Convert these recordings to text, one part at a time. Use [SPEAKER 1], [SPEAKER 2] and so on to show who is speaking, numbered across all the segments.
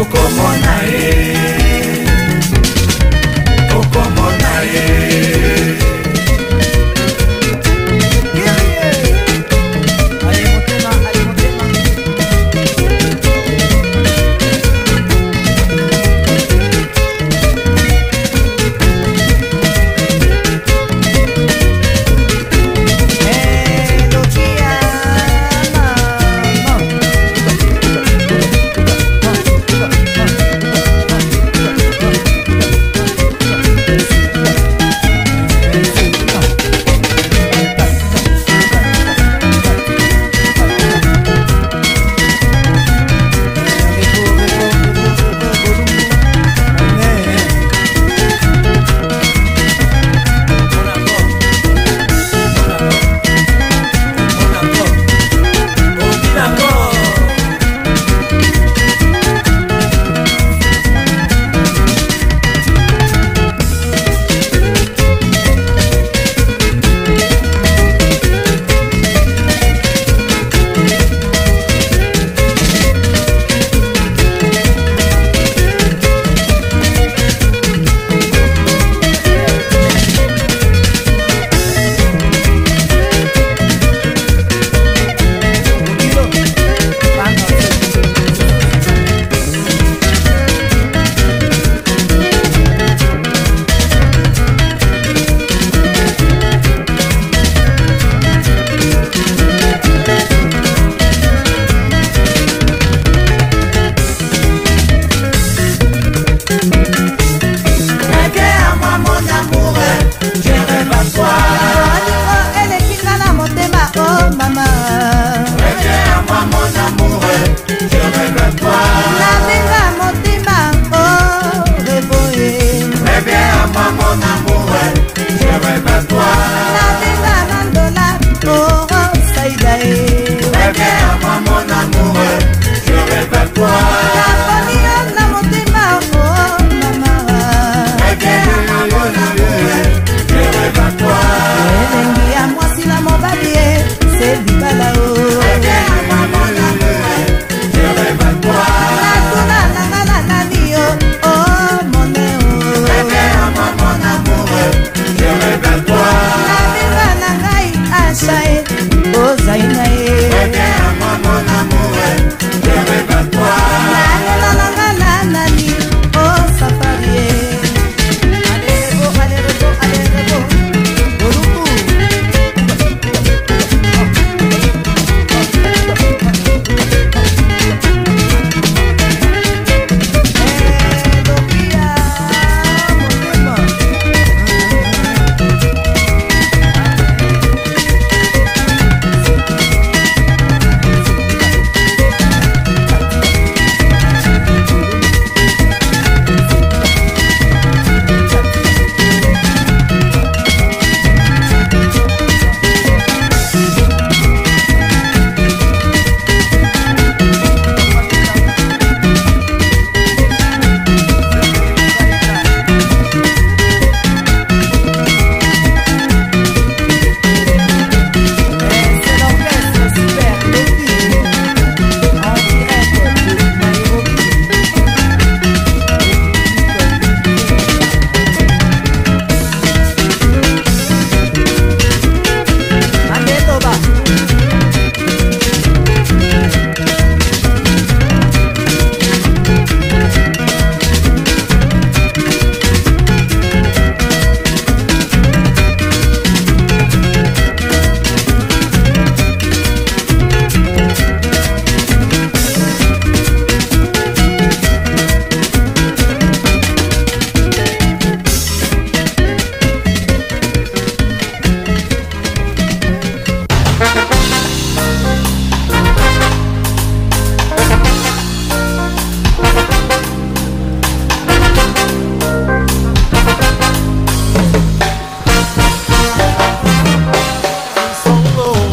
[SPEAKER 1] okomona ye.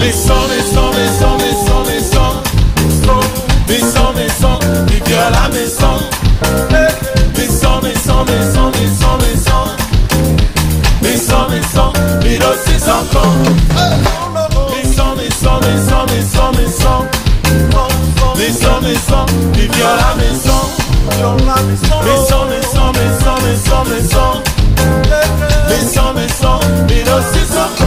[SPEAKER 1] Descends, descends, descends, descends, descends. Oh, descends, descends, vivre à la maison.
[SPEAKER 2] Descends,
[SPEAKER 1] descends, descends, descends, descends.
[SPEAKER 2] Descends, descends,
[SPEAKER 1] vivre ses enfants. Descends, descends,
[SPEAKER 2] descends, descends, descends.
[SPEAKER 1] Descends, descends, vivre. Descends,
[SPEAKER 2] descends, descends, descends,
[SPEAKER 1] descends. Descends, descends, ses.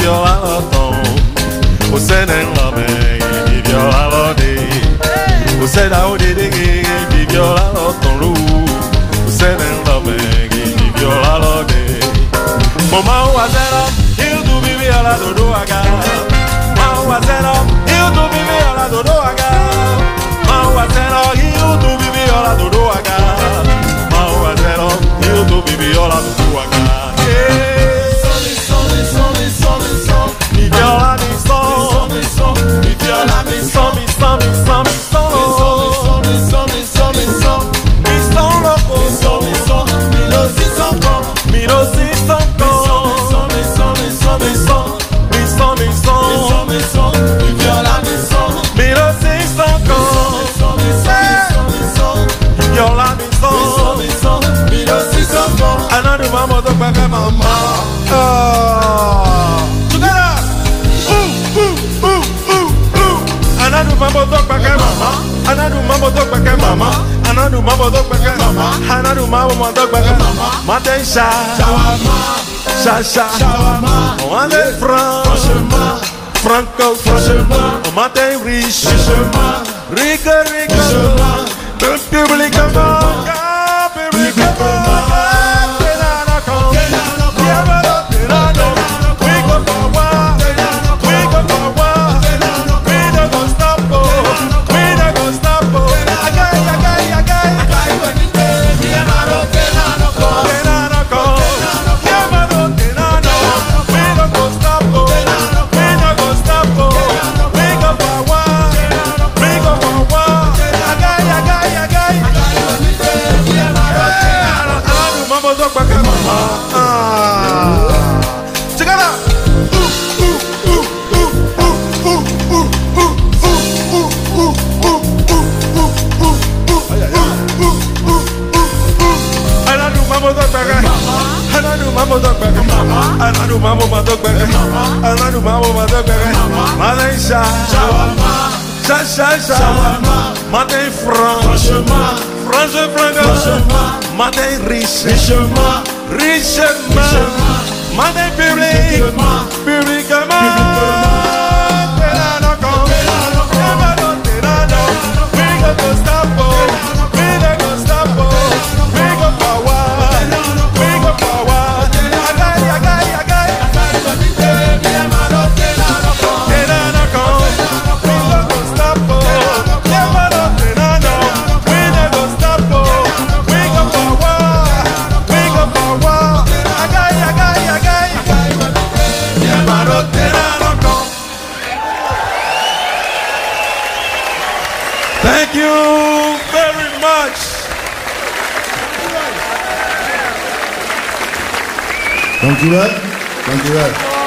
[SPEAKER 1] violava
[SPEAKER 2] tom Você nem lame viola lode de. Você dá o de di violava tom lu. Você nem lame di violava de. Mama o azera eu do bibi ala do do aga Mama o azera eu do bibi do do aga Mama o azera eu do bibi ala do do aga Mama a zero, eu do bibi do do aga mama. I tó gbẹ̀kẹ́ mama. Anadu mama. Tó gbẹ̀kẹ́ mama anadu mama
[SPEAKER 1] tó
[SPEAKER 2] gbẹ̀kẹ́ mama
[SPEAKER 1] matensa
[SPEAKER 2] sasa wọn lè
[SPEAKER 1] fran
[SPEAKER 2] franco on matin riche riche public publiquement Thank you very much.
[SPEAKER 3] Thank you, man. Thank you, man.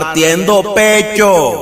[SPEAKER 3] Partiendo pecho.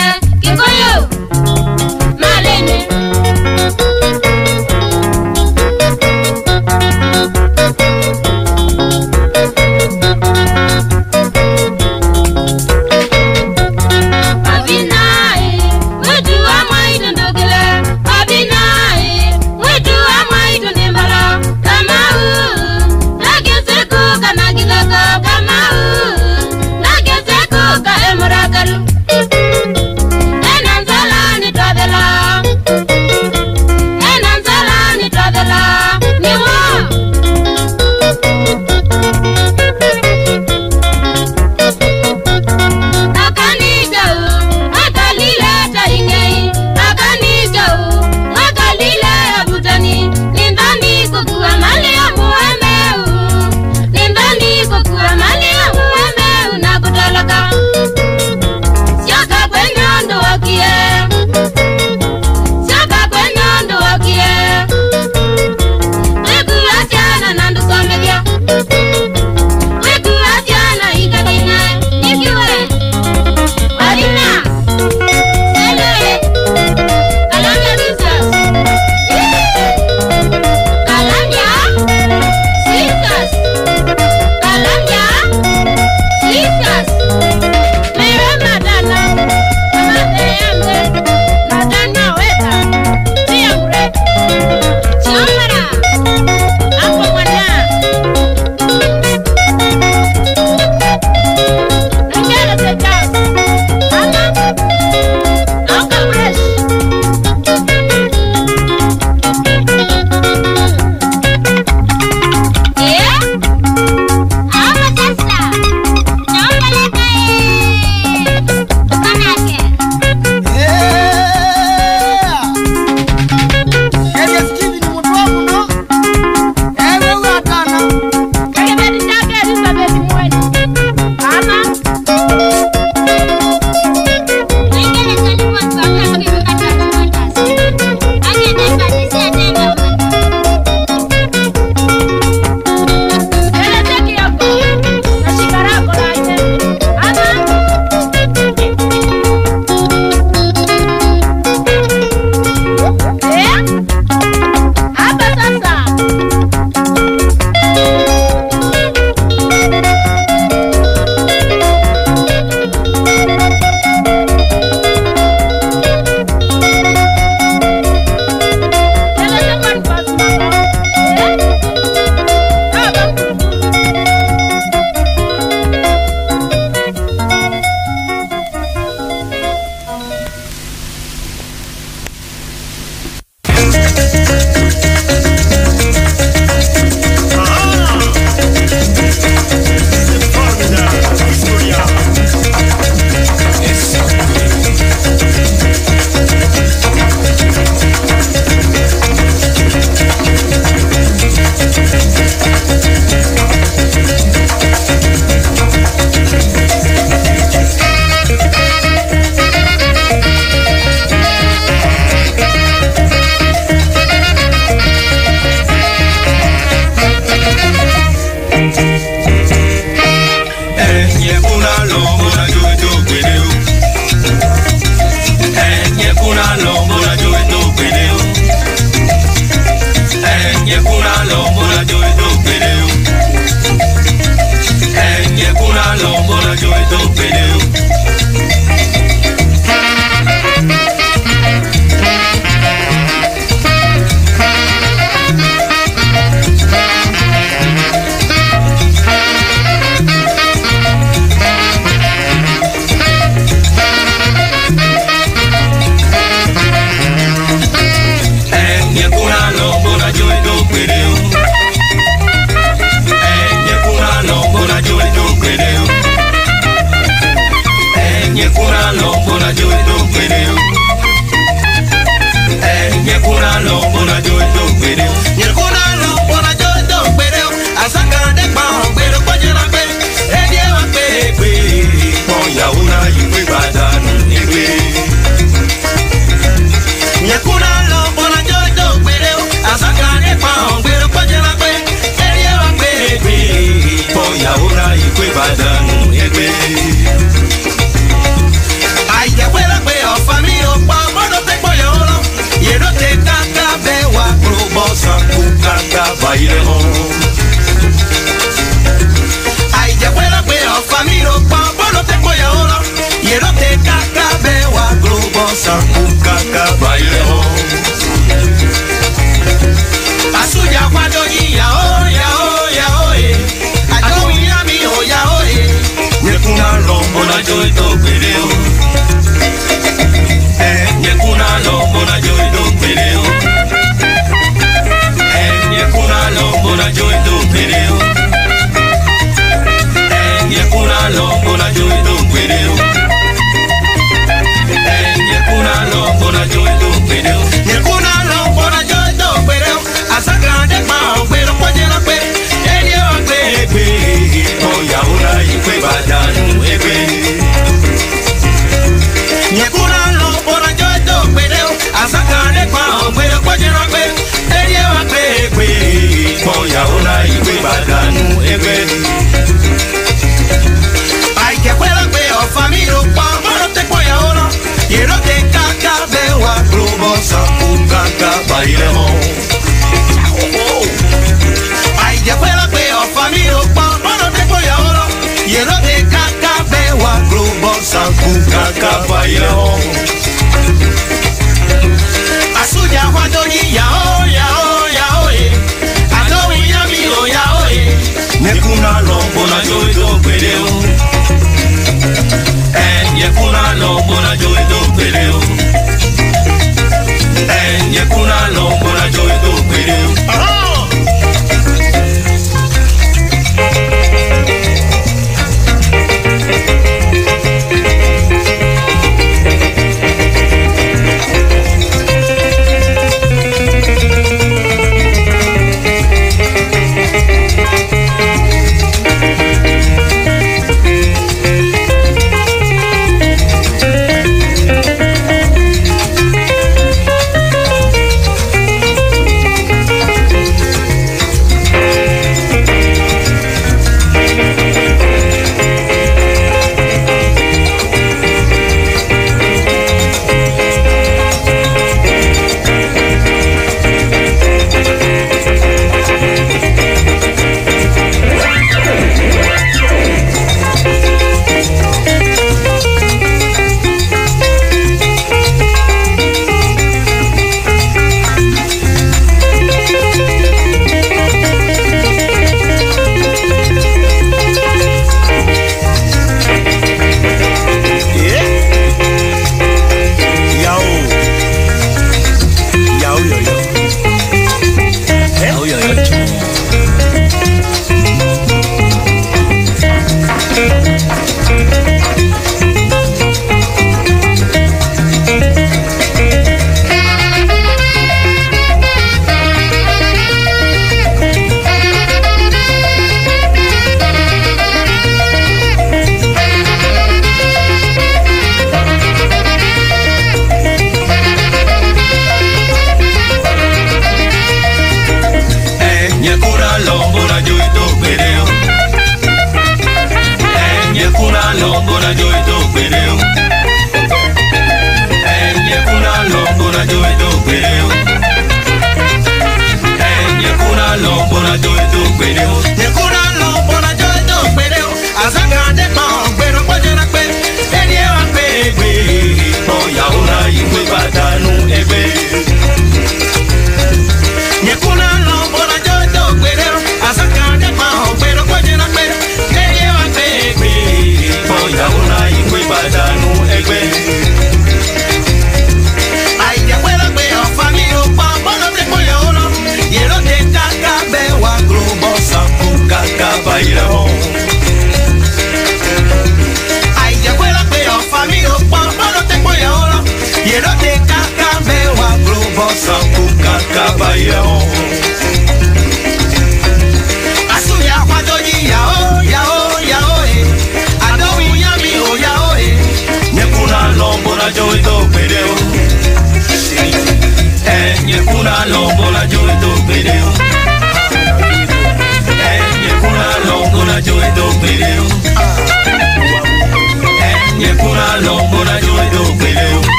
[SPEAKER 4] bailemos. Ay, ya
[SPEAKER 1] fuera pe famiro pa te voy ahora. Quiero te caca caca bailemos. Asu ya
[SPEAKER 5] guado
[SPEAKER 1] y ya o ya o
[SPEAKER 5] ya mi ya
[SPEAKER 6] joy to video.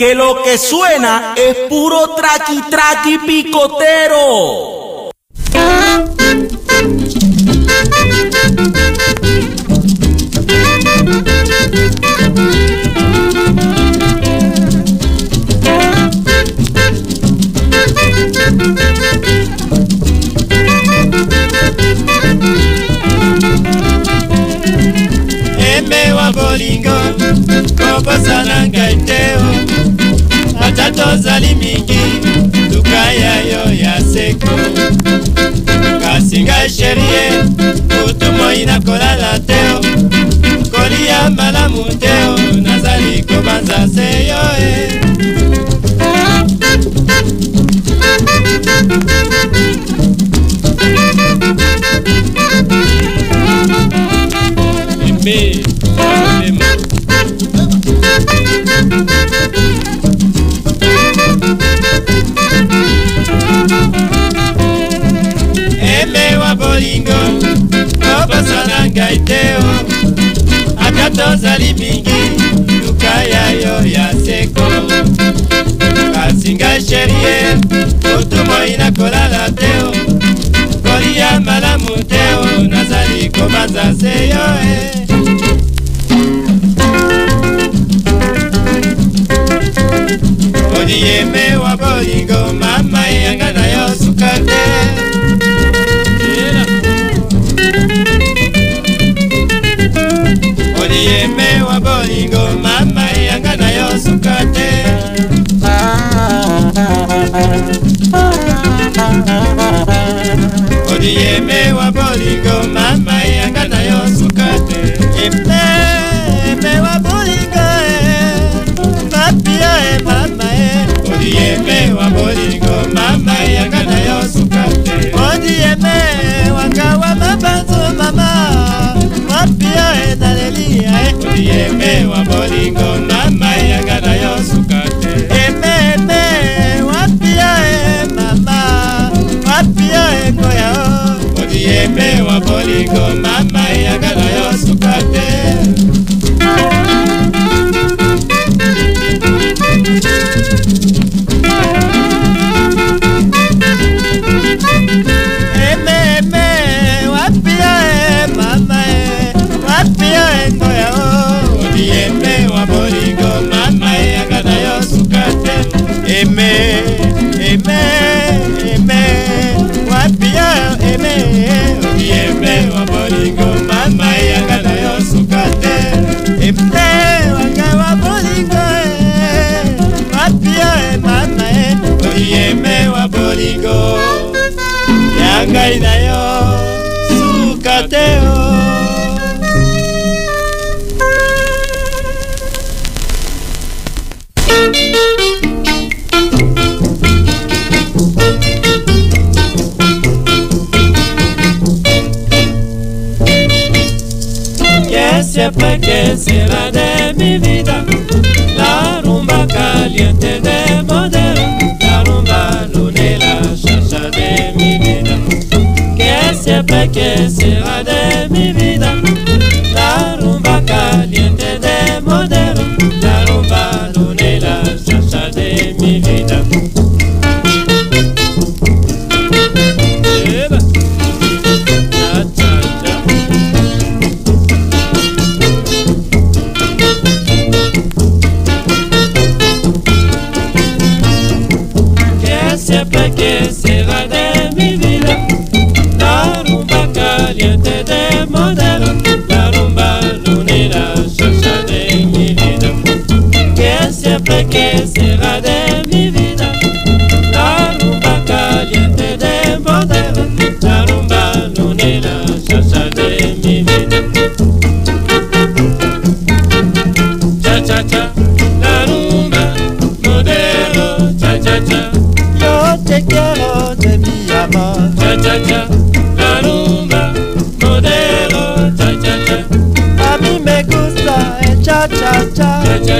[SPEAKER 6] Que lo que suena es puro traqui traqui picotero.
[SPEAKER 7] ezali mingi tuka ya yo ya seko kasi
[SPEAKER 8] ngai sherie kutu moi nakolala te kolia malamu te nazali kobanza se yo e eh. tozali mingi luka ya yo ya seko. Kasinga sherie.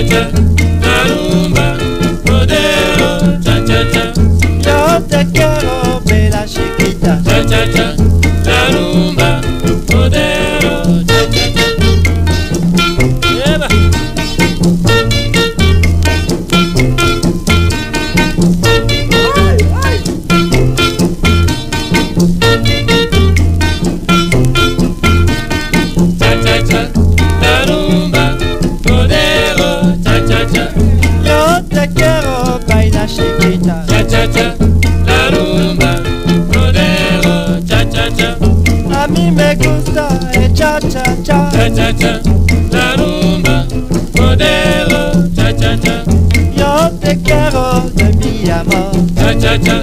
[SPEAKER 8] Leute. cha cha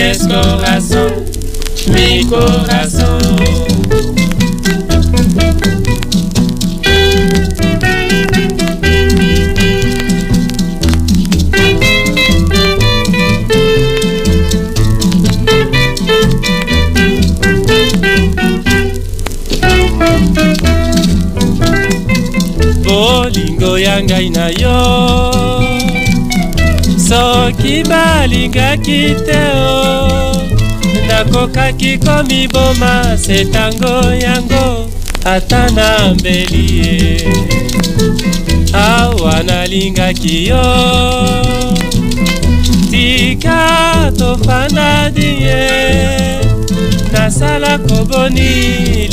[SPEAKER 7] es corazón, mi corazón. bolingo ya ngai na yo soki balingaki te o. Nakokaki komiboma se tango yango ata na mbeli ye. Awa nalingaki yo. Tika tofandadi ye nasala koboni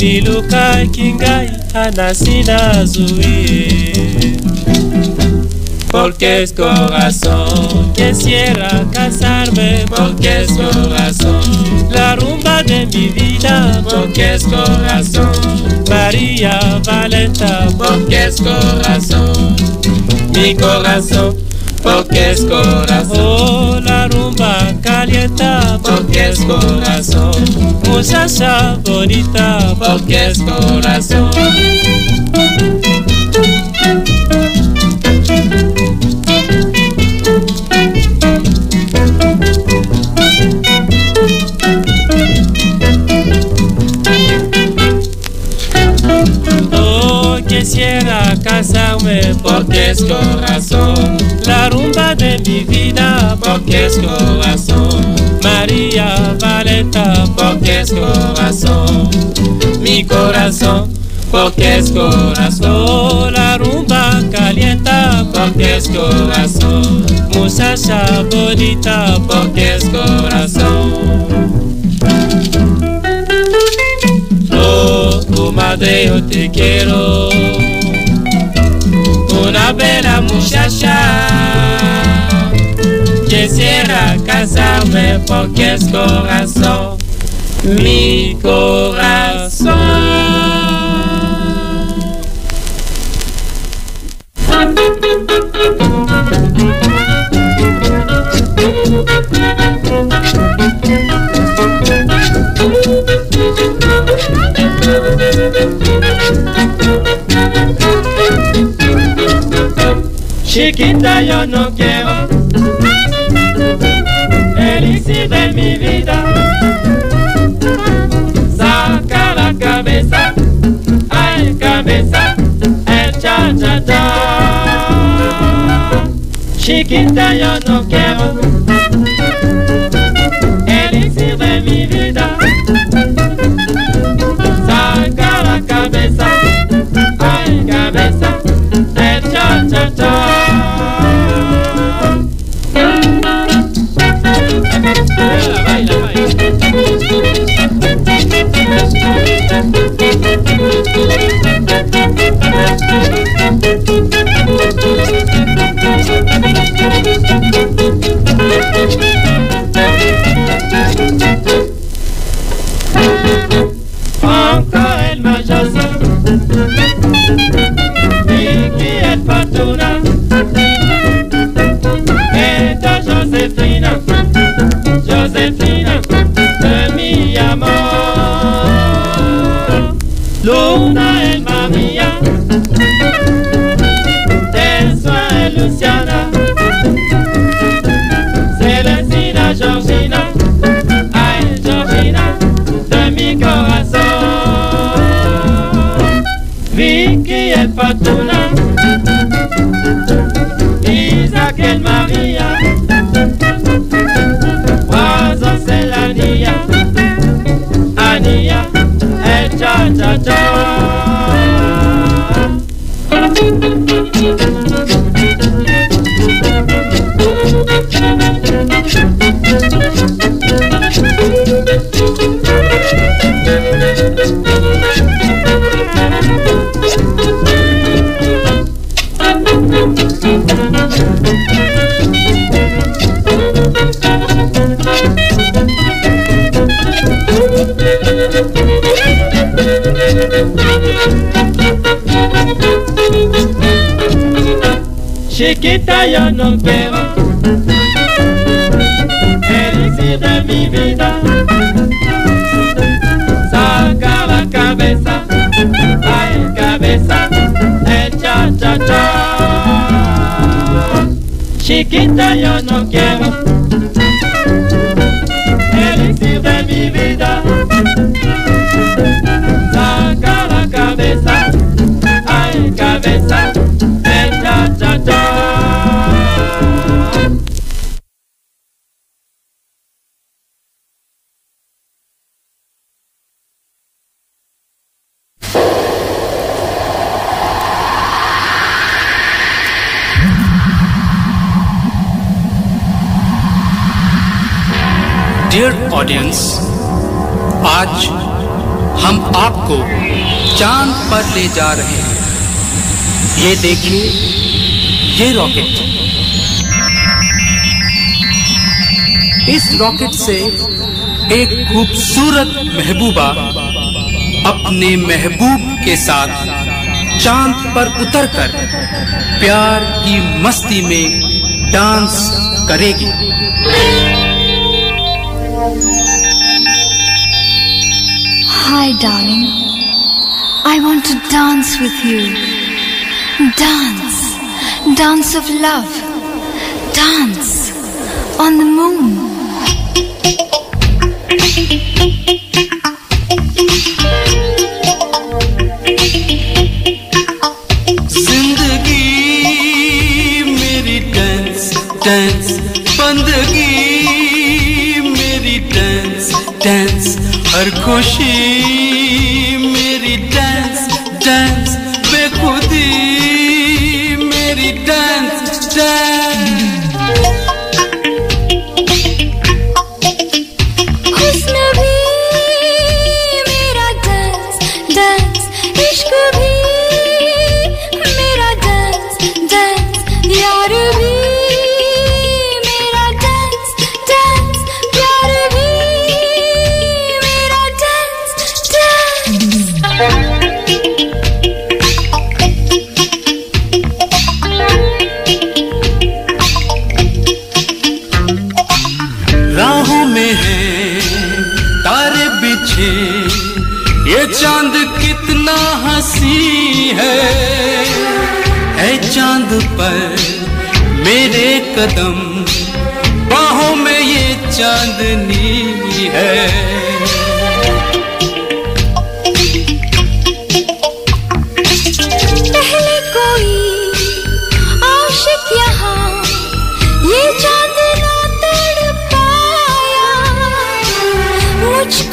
[SPEAKER 7] lilukaki ngai anasi nazwi ye Porque es corazón Quisiera casarme Porque es corazón La rumba de mi vida Porque es corazón María Valenta. Porque es corazón Mi corazón Porque es corazón Oh, la rumba calienta. Porque es corazón Muchacha bonita. Porque es corazón quisiera casarme porque es corazón. La rumba de mi vida porque es corazón. María Valenta porque es corazón. Mi corazón porque es corazón. La rumba calienta porque es corazón. Muchacha bonita porque es corazón. Comadre, yo te quiero. Una bella muchacha. Quisiera casarme porque es corazón. Mi corazón. Chiquita, yo no quiero elixir de mi vida. Saca la cabeza, ay cabeza, el cha cha. Chiquita, yo no quiero
[SPEAKER 8] chiquita yo no quiero elixir de mi vida. Saca la cabeza, ay cabeza, echa cha cha. Chiquita yo no quiero
[SPEAKER 9] ये देखिए ये रॉकेट इस रॉकेट से एक खूबसूरत महबूबा अपने महबूब के साथ चाँद पर उतरकर प्यार की मस्ती में डांस करेगी
[SPEAKER 10] Hi, darling. I want to dance with you. Dance. Dance of love. Dance. On the moon.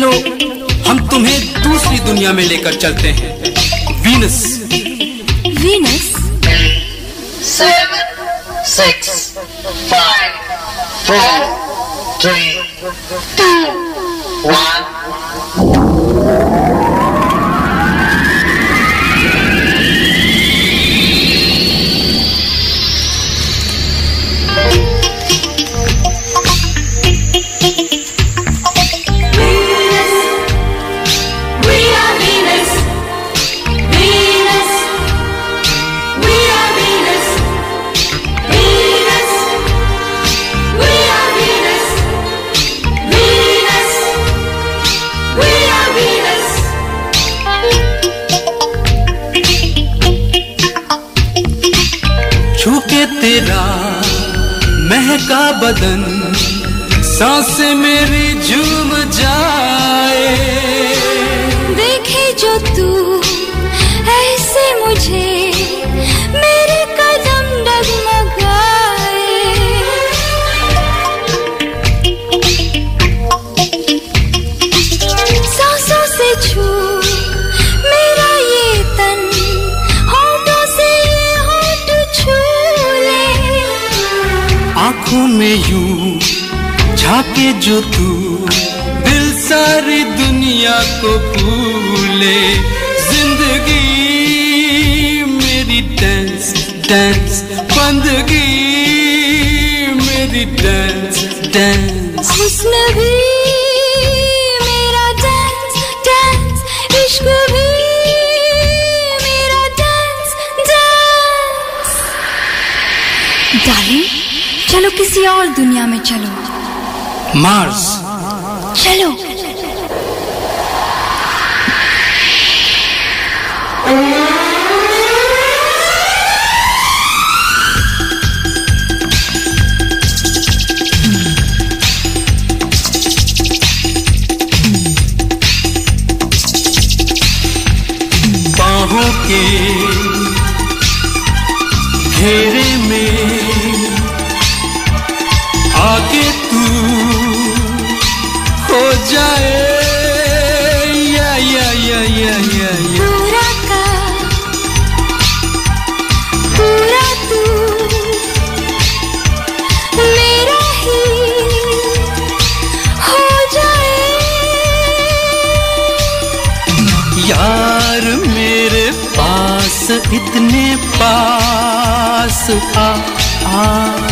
[SPEAKER 9] चलो हम तुम्हें दूसरी दुनिया में लेकर चलते हैं। Venus.
[SPEAKER 10] Venus?
[SPEAKER 11] Seven six five four three two,
[SPEAKER 10] जो तू, ऐसे मुझे मेरे कदम डगमगाए। सांसों से छू मेरा ये तन, होठों से ये होठ छू ले।
[SPEAKER 9] में यू झाके जो तू, दिल सारी दुनिया को भूले। ज़िंदगी मेरी डांस डांस बंदगी मेरी डांस डांस
[SPEAKER 10] हुस्न भी मेरा डांस डांस इश्क भी मेरा डांस डांस डार्लिंग चलो किसी और दुनिया में चलो।
[SPEAKER 9] मार्स
[SPEAKER 10] चलो।
[SPEAKER 9] घेरे सुखा आ